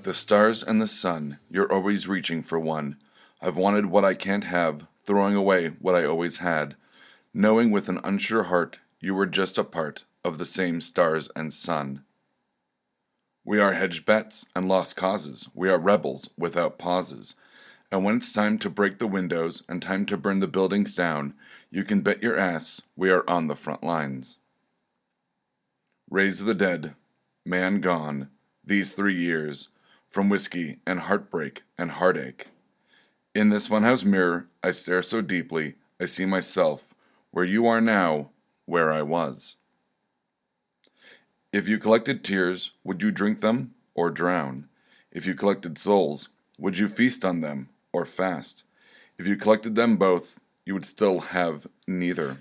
Like the stars and the sun, you're always reaching for one. I've wanted what I can't have, throwing away what I always had, knowing with an unsure heart you were just a part of the same stars and sun. We are hedged bets and lost causes. We are rebels without pauses. And when it's time to break the windows and time to burn the buildings down, you can bet your ass we are on the front lines. Raise the dead, man gone, these three years, from whiskey and heartbreak and heartache. In this funhouse mirror, I stare so deeply, I see myself, where you are now, where I was. If you collected tears, would you drink them or drown? If you collected souls, would you feast on them or fast? If you collected them both, you would still have neither.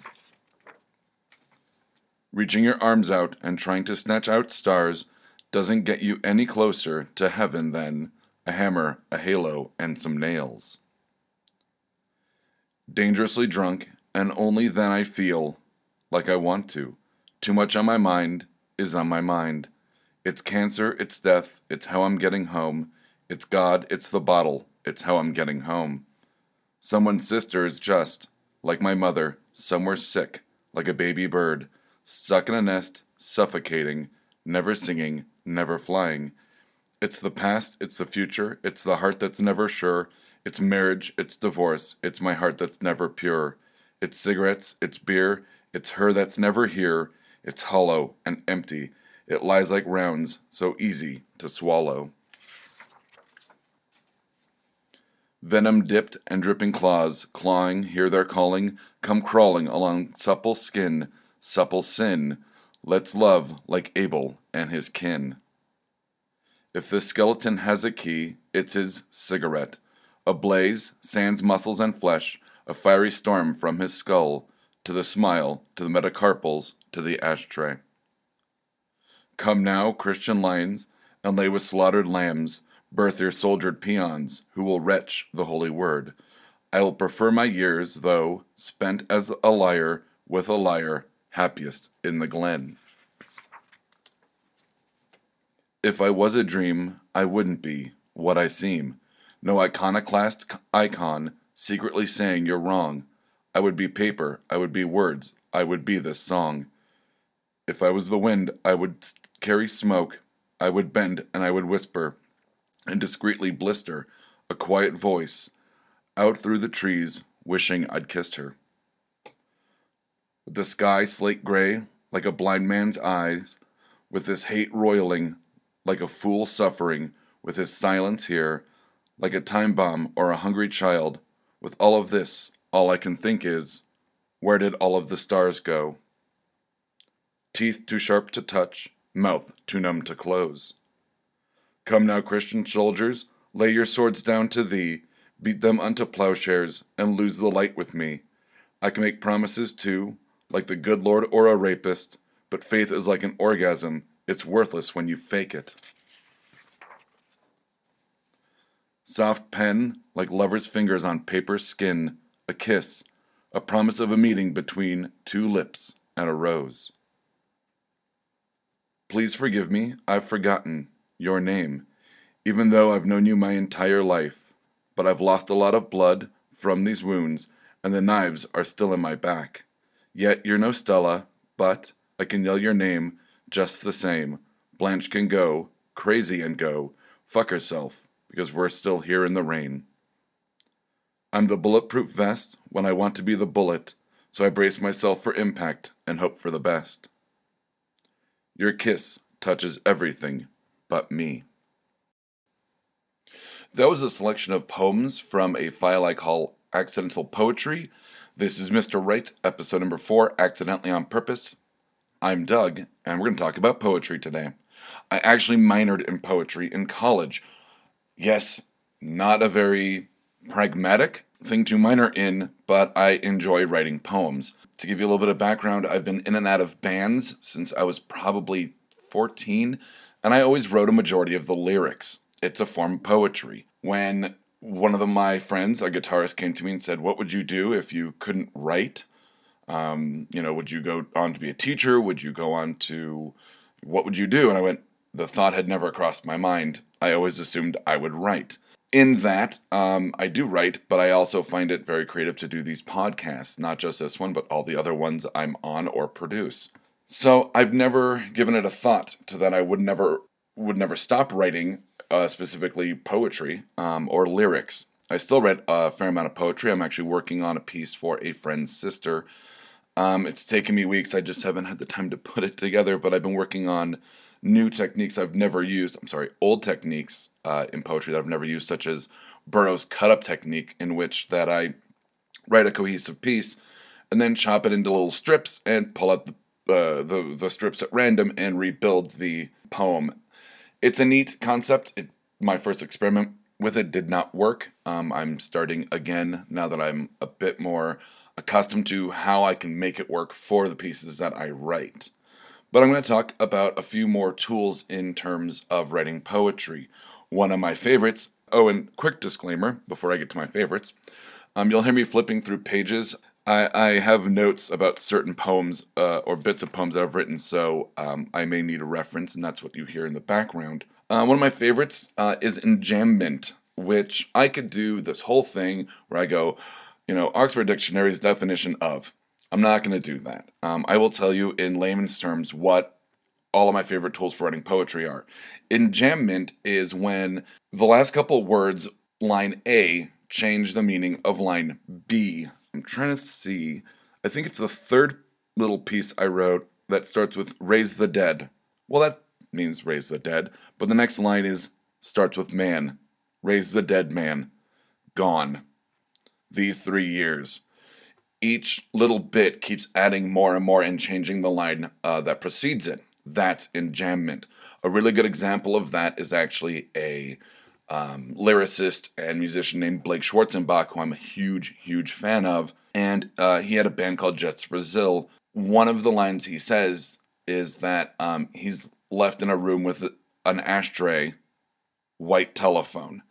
Reaching your arms out and trying to snatch out stars doesn't get you any closer to heaven than a hammer, a halo, and some nails. Dangerously drunk, and only then I feel like I want to. Too much on my mind is on my mind. It's cancer, it's death, it's how I'm getting home. It's God, it's the bottle, it's how I'm getting home. Someone's sister is just, like my mother, somewhere sick, like a baby bird, stuck in a nest, suffocating, never singing, never flying. It's the past, it's the future, it's the heart that's never sure, it's marriage, it's divorce, it's my heart that's never pure. It's cigarettes, it's beer, it's her that's never here, it's hollow and empty, it lies like rounds, so easy to swallow. Venom dipped and dripping claws, clawing, hear their calling, come crawling along supple skin, supple sin. Let's love like Abel and his kin. If this skeleton has a key, it's his cigarette. A blaze, sans muscles and flesh, a fiery storm from his skull, to the smile, to the metacarpals, to the ashtray. Come now, Christian lions, and lay with slaughtered lambs, birth your soldiered peons, who will retch the holy word. I will prefer my years, though spent as a liar with a liar, happiest in the glen. If I was a dream, I wouldn't be what I seem. No iconoclast icon secretly saying you're wrong. I would be paper, I would be words, I would be this song. If I was the wind, I would carry smoke, I would bend and I would whisper, and discreetly blister a quiet voice out through the trees, wishing I'd kissed her. The sky slate gray, like a blind man's eyes, with this hate roiling, like a fool suffering, with his silence here, like a time bomb or a hungry child, with all of this, all I can think is, where did all of the stars go? Teeth too sharp to touch, mouth too numb to close. Come now, Christian soldiers, lay your swords down to thee, beat them unto plowshares, and lose the light with me. I can make promises too, like the good Lord or a rapist, but faith is like an orgasm, it's worthless when you fake it. Soft pen, like lover's fingers on paper skin, a kiss, a promise of a meeting between two lips and a rose. Please forgive me, I've forgotten your name, even though I've known you my entire life, but I've lost a lot of blood from these wounds, and the knives are still in my back. Yet you're no Stella, but I can yell your name just the same. Blanche can go, crazy and go, fuck herself, because we're still here in the rain. I'm the bulletproof vest when I want to be the bullet, so I brace myself for impact and hope for the best. Your kiss touches everything but me. That was a selection of poems from a file I call Accidental Poetry. This is Mr. Wright, episode number four, Accidentally on Purpose. I'm Doug, and we're going to talk about poetry today. I actually minored in poetry in college. Yes, not a very pragmatic thing to minor in, but I enjoy writing poems. To give you a little bit of background, I've been in and out of bands since I was probably 14, and I always wrote a majority of the lyrics. It's a form of poetry. When one of my friends, a guitarist, came to me and said, What would you do if you couldn't write? Um, you know, would you go on to be a teacher? Would you go on to, what would you do? And I went, the thought had never crossed my mind. I always assumed I would write. In that, um, I do write, but I also find it very creative to do these podcasts, not just this one, but all the other ones I'm on or produce. So I've never given it a thought to that I would never would never stop writing, uh, specifically poetry um, or lyrics. I still read a fair amount of poetry. I'm actually working on a piece for a friend's sister. Um, it's taken me weeks. I just haven't had the time to put it together, but I've been working on new techniques I've never used. I'm sorry, old techniques uh, in poetry that I've never used, such as Burroughs' cut up technique, in which that I write a cohesive piece and then chop it into little strips and pull out the uh, the the strips at random and rebuild the poem. It's a neat concept. It, my first experiment with it did not work. Um, I'm starting again now that I'm a bit more accustomed to how I can make it work for the pieces that I write. But I'm going to talk about a few more tools in terms of writing poetry. One of my favorites, oh, and quick disclaimer before I get to my favorites, um, you'll hear me flipping through pages. I, I have notes about certain poems uh, or bits of poems that I've written, so um, I may need a reference, and that's what you hear in the background. Uh, one of my favorites uh, is enjambment, which I could do this whole thing where I go, you know, Oxford Dictionary's definition of. I'm not going to do that. Um, I will tell you in layman's terms what all of my favorite tools for writing poetry are. Enjambment is when the last couple words, line A, change the meaning of line B. I'm trying to see. I think it's the third little piece I wrote that starts with raise the dead. Well, that means raise the dead, but the next line is starts with man. Raise the dead man. Gone these three years. Each little bit keeps adding more and more and changing the line uh, that precedes it. That's enjambment. A really good example of that is actually a um, lyricist and musician named Blake Schwarzenbach, who I'm a huge, huge fan of. And uh, he had a band called Jets Brazil. One of the lines he says is that um, he's left in a room with an ashtray, white telephone.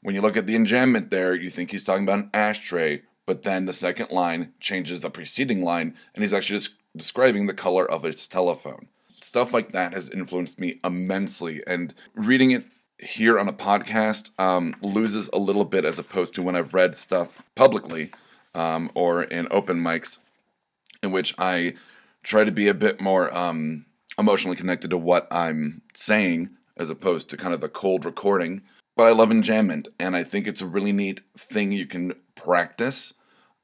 When you look at the enjambment there, you think he's talking about an ashtray, but then the second line changes the preceding line, and he's actually just describing the color of his telephone. Stuff like that has influenced me immensely, and reading it here on a podcast um, loses a little bit as opposed to when I've read stuff publicly um, or in open mics, in which I try to be a bit more um, emotionally connected to what I'm saying as opposed to kind of the cold recording but I love enjambment, and I think it's a really neat thing you can practice,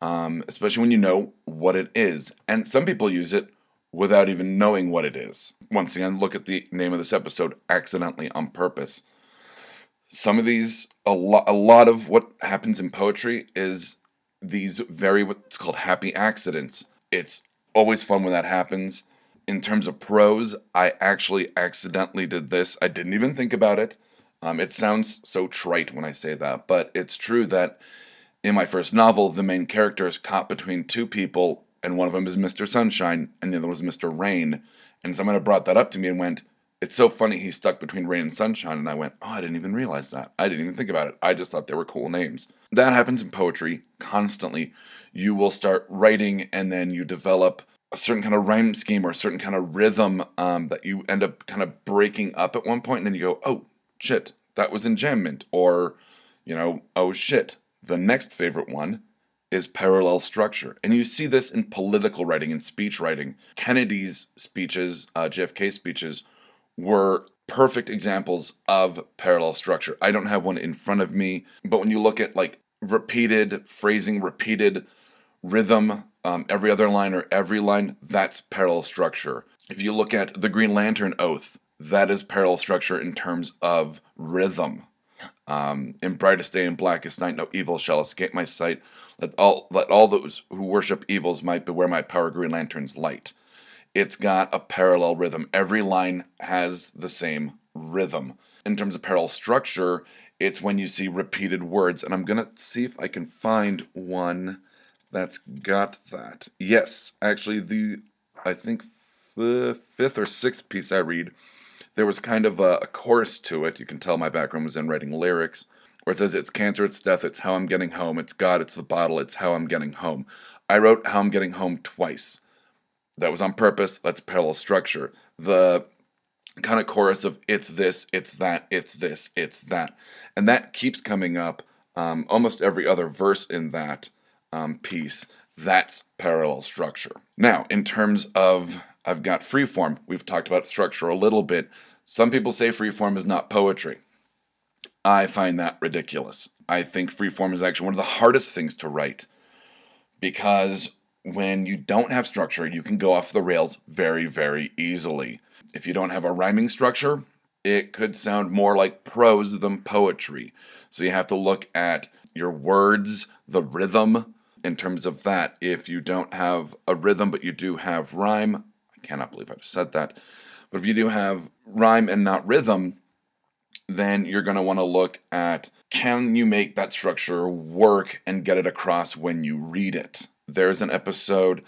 um, especially when you know what it is. And some people use it without even knowing what it is. Once again, look at the name of this episode accidentally on purpose. Some of these, a lot, a lot of what happens in poetry is these very what's called happy accidents. It's always fun when that happens. In terms of prose, I actually accidentally did this. I didn't even think about it. Um, it sounds so trite when I say that, but it's true that in my first novel, the main character is caught between two people, and one of them is Mr. Sunshine, and the other was Mr. Rain. And someone had brought that up to me and went, It's so funny he's stuck between Rain and Sunshine. And I went, Oh, I didn't even realize that. I didn't even think about it. I just thought they were cool names. That happens in poetry constantly. You will start writing, and then you develop a certain kind of rhyme scheme or a certain kind of rhythm um, that you end up kind of breaking up at one point, and then you go, Oh, shit, that was enjambment. Or, you know, oh shit. The next favorite one is parallel structure. And you see this in political writing and speech writing. Kennedy's speeches, uh, JFK speeches, were perfect examples of parallel structure. I don't have one in front of me, but when you look at like repeated phrasing, repeated rhythm, um, every other line or every line, that's parallel structure. If you look at the Green Lantern Oath, that is parallel structure in terms of rhythm. Um, in brightest day and blackest night, no evil shall escape my sight. Let all let all those who worship evils might beware my power, Green Lantern's light. It's got a parallel rhythm. Every line has the same rhythm. In terms of parallel structure, it's when you see repeated words, and I'm gonna see if I can find one that's got that. Yes, actually, the I think the fifth or sixth piece I read there was kind of a, a chorus to it. You can tell my background was in writing lyrics, where it says, It's cancer, it's death, it's how I'm getting home, it's God, it's the bottle, it's how I'm getting home. I wrote how I'm getting home twice. That was on purpose. That's parallel structure. The kind of chorus of it's this, it's that, it's this, it's that. And that keeps coming up um, almost every other verse in that um, piece. That's parallel structure. Now, in terms of, I've got freeform. We've talked about structure a little bit. Some people say freeform is not poetry. I find that ridiculous. I think freeform is actually one of the hardest things to write because when you don't have structure, you can go off the rails very, very easily. If you don't have a rhyming structure, it could sound more like prose than poetry. So you have to look at your words, the rhythm, in terms of that. If you don't have a rhythm but you do have rhyme, I cannot believe I just said that. But if you do have rhyme and not rhythm, then you're going to want to look at can you make that structure work and get it across when you read it. There's an episode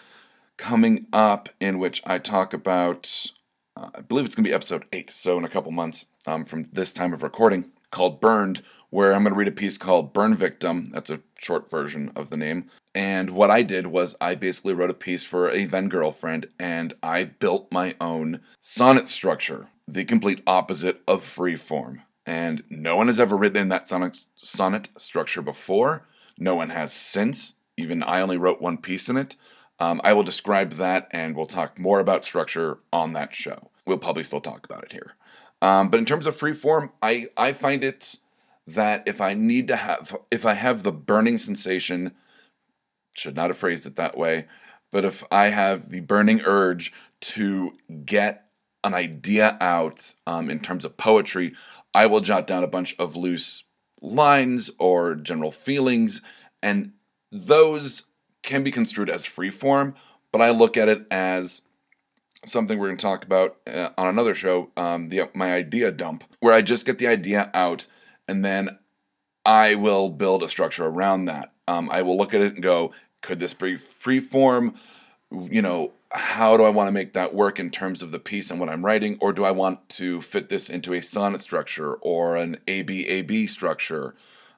coming up in which I talk about, uh, I believe it's going to be episode eight, so in a couple months um, from this time of recording, called Burned, where I'm going to read a piece called Burn Victim. That's a short version of the name. And what I did was I basically wrote a piece for a then girlfriend and I built my own sonnet structure, the complete opposite of free form. And no one has ever written in that sonnet, sonnet structure before. No one has since. Even I only wrote one piece in it. Um, I will describe that and we'll talk more about structure on that show. We'll probably still talk about it here. Um, but in terms of free form, I, I find it that if I need to have, if I have the burning sensation, should not have phrased it that way, but if I have the burning urge to get an idea out um, in terms of poetry, I will jot down a bunch of loose lines or general feelings, and those can be construed as free form, but I look at it as something we're going to talk about uh, on another show, um, the my idea dump, where I just get the idea out and then I will build a structure around that. Um, I will look at it and go, could this be free form? You know, how do I want to make that work in terms of the piece and what I'm writing, or do I want to fit this into a sonnet structure or an ABAB structure?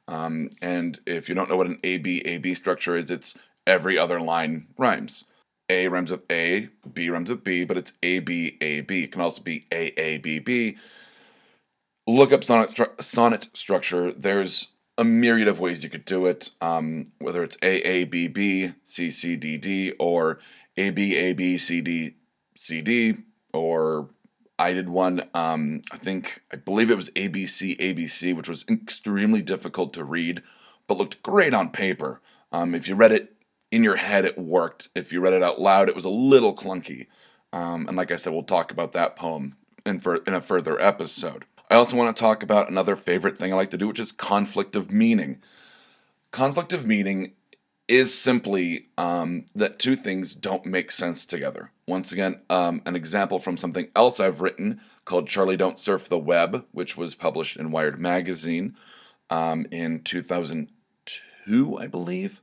Um, and if you don't know what an ABAB structure is, it's every other line rhymes. A rhymes with A, B rhymes with B, but it's ABAB. It can also be AABB look up sonnet, stru- sonnet structure. There's a myriad of ways you could do it, um, whether it's AABB, CCDD, or ABABCDCD, or I did one, um, I think, I believe it was ABC ABC, which was extremely difficult to read, but looked great on paper. Um, if you read it in your head, it worked. If you read it out loud, it was a little clunky. Um, and like I said, we'll talk about that poem in, for, in a further episode. I also want to talk about another favorite thing I like to do, which is conflict of meaning. Conflict of meaning is simply um, that two things don't make sense together. Once again, um, an example from something else I've written called Charlie Don't Surf the Web, which was published in Wired Magazine um, in 2002, I believe.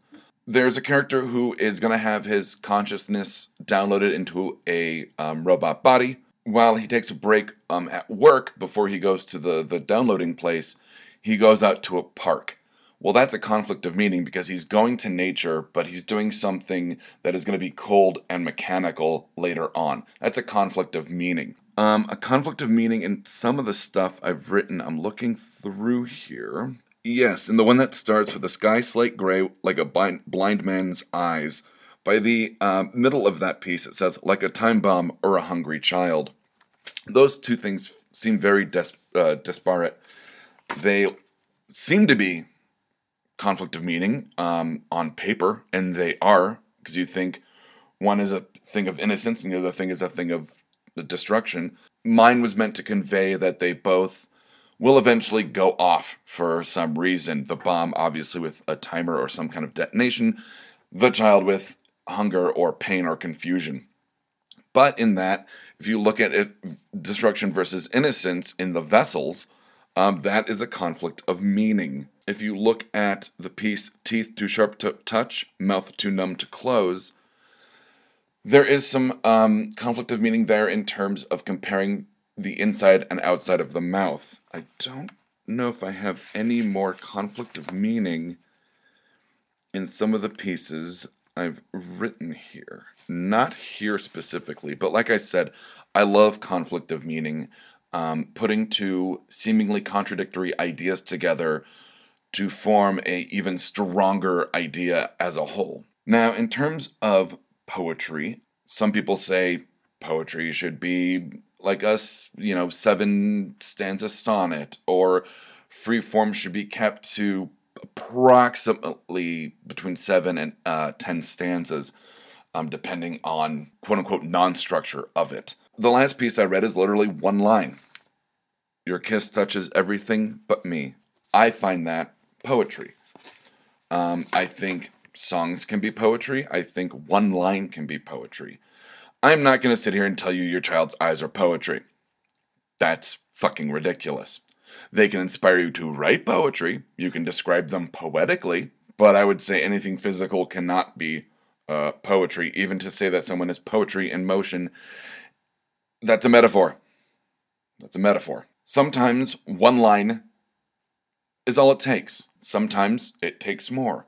There's a character who is going to have his consciousness downloaded into a um, robot body while he takes a break um, at work before he goes to the, the downloading place, he goes out to a park. Well, that's a conflict of meaning because he's going to nature, but he's doing something that is going to be cold and mechanical later on. That's a conflict of meaning. Um, a conflict of meaning in some of the stuff I've written, I'm looking through here. Yes, and the one that starts with the sky slate gray like a blind man's eyes by the uh, middle of that piece, it says, like a time bomb or a hungry child. Those two things seem very des- uh, disparate. They seem to be conflict of meaning um, on paper, and they are, because you think one is a thing of innocence and the other thing is a thing of destruction. Mine was meant to convey that they both will eventually go off for some reason. The bomb, obviously, with a timer or some kind of detonation, the child with hunger or pain or confusion. But in that, if you look at it, destruction versus innocence in the vessels, um, that is a conflict of meaning. If you look at the piece teeth too sharp to touch, mouth too numb to close, there is some um, conflict of meaning there in terms of comparing the inside and outside of the mouth. I don't know if I have any more conflict of meaning in some of the pieces I've written here. Not here specifically, but like I said, I love conflict of meaning, um, putting two seemingly contradictory ideas together to form a even stronger idea as a whole. Now, in terms of poetry, some people say poetry should be like a you know seven stanza sonnet or free form should be kept to approximately between seven and uh, ten stanzas um, depending on quote unquote non structure of it. The last piece i read is literally one line. Your kiss touches everything but me. I find that poetry. Um, i think songs can be poetry. I think one line can be poetry. I'm not going to sit here and tell you your child's eyes are poetry. That's fucking ridiculous. They can inspire you to write poetry, you can describe them poetically, but I would say anything physical cannot be uh, poetry. Even to say that someone is poetry in motion, that's a metaphor. That's a metaphor. Sometimes one line is all it takes, sometimes it takes more.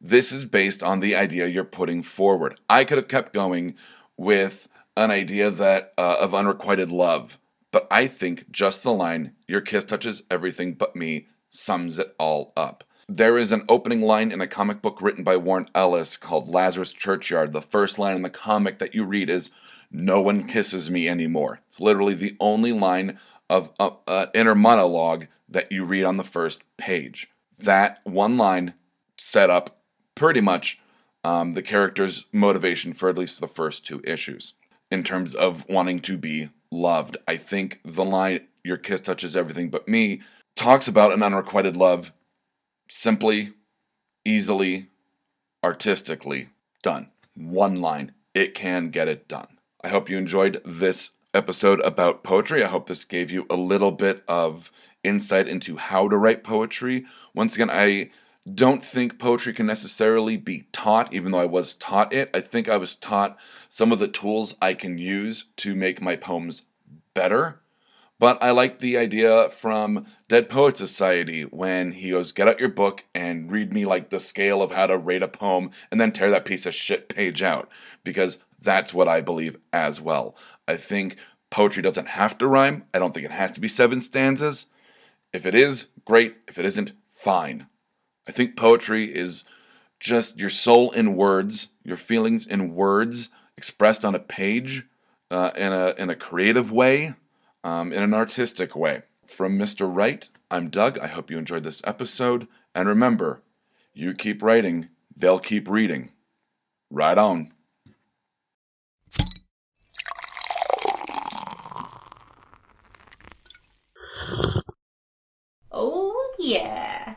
This is based on the idea you're putting forward. I could have kept going with an idea that uh, of unrequited love, but I think just the line "Your kiss touches everything but me" sums it all up. There is an opening line in a comic book written by Warren Ellis called Lazarus Churchyard. The first line in the comic that you read is "No one kisses me anymore." It's literally the only line of uh, uh, inner monologue that you read on the first page. That one line set up pretty much um, the character's motivation for at least the first two issues in terms of wanting to be loved. I think the line, Your kiss touches everything but me, talks about an unrequited love simply, easily, artistically done. One line. It can get it done. I hope you enjoyed this episode about poetry. I hope this gave you a little bit of insight into how to write poetry. Once again, I don't think poetry can necessarily be taught, even though I was taught it. I think I was taught some of the tools I can use to make my poems better. But I like the idea from Dead Poet Society when he goes, Get out your book and read me like the scale of how to rate a poem and then tear that piece of shit page out. Because that's what I believe as well. I think poetry doesn't have to rhyme. I don't think it has to be seven stanzas. If it is, great. If it isn't, fine. I think poetry is just your soul in words, your feelings in words expressed on a page uh, in, a, in a creative way, um, in an artistic way. From Mr. Wright, I'm Doug. I hope you enjoyed this episode. And remember, you keep writing, they'll keep reading. Right on. Oh, yeah.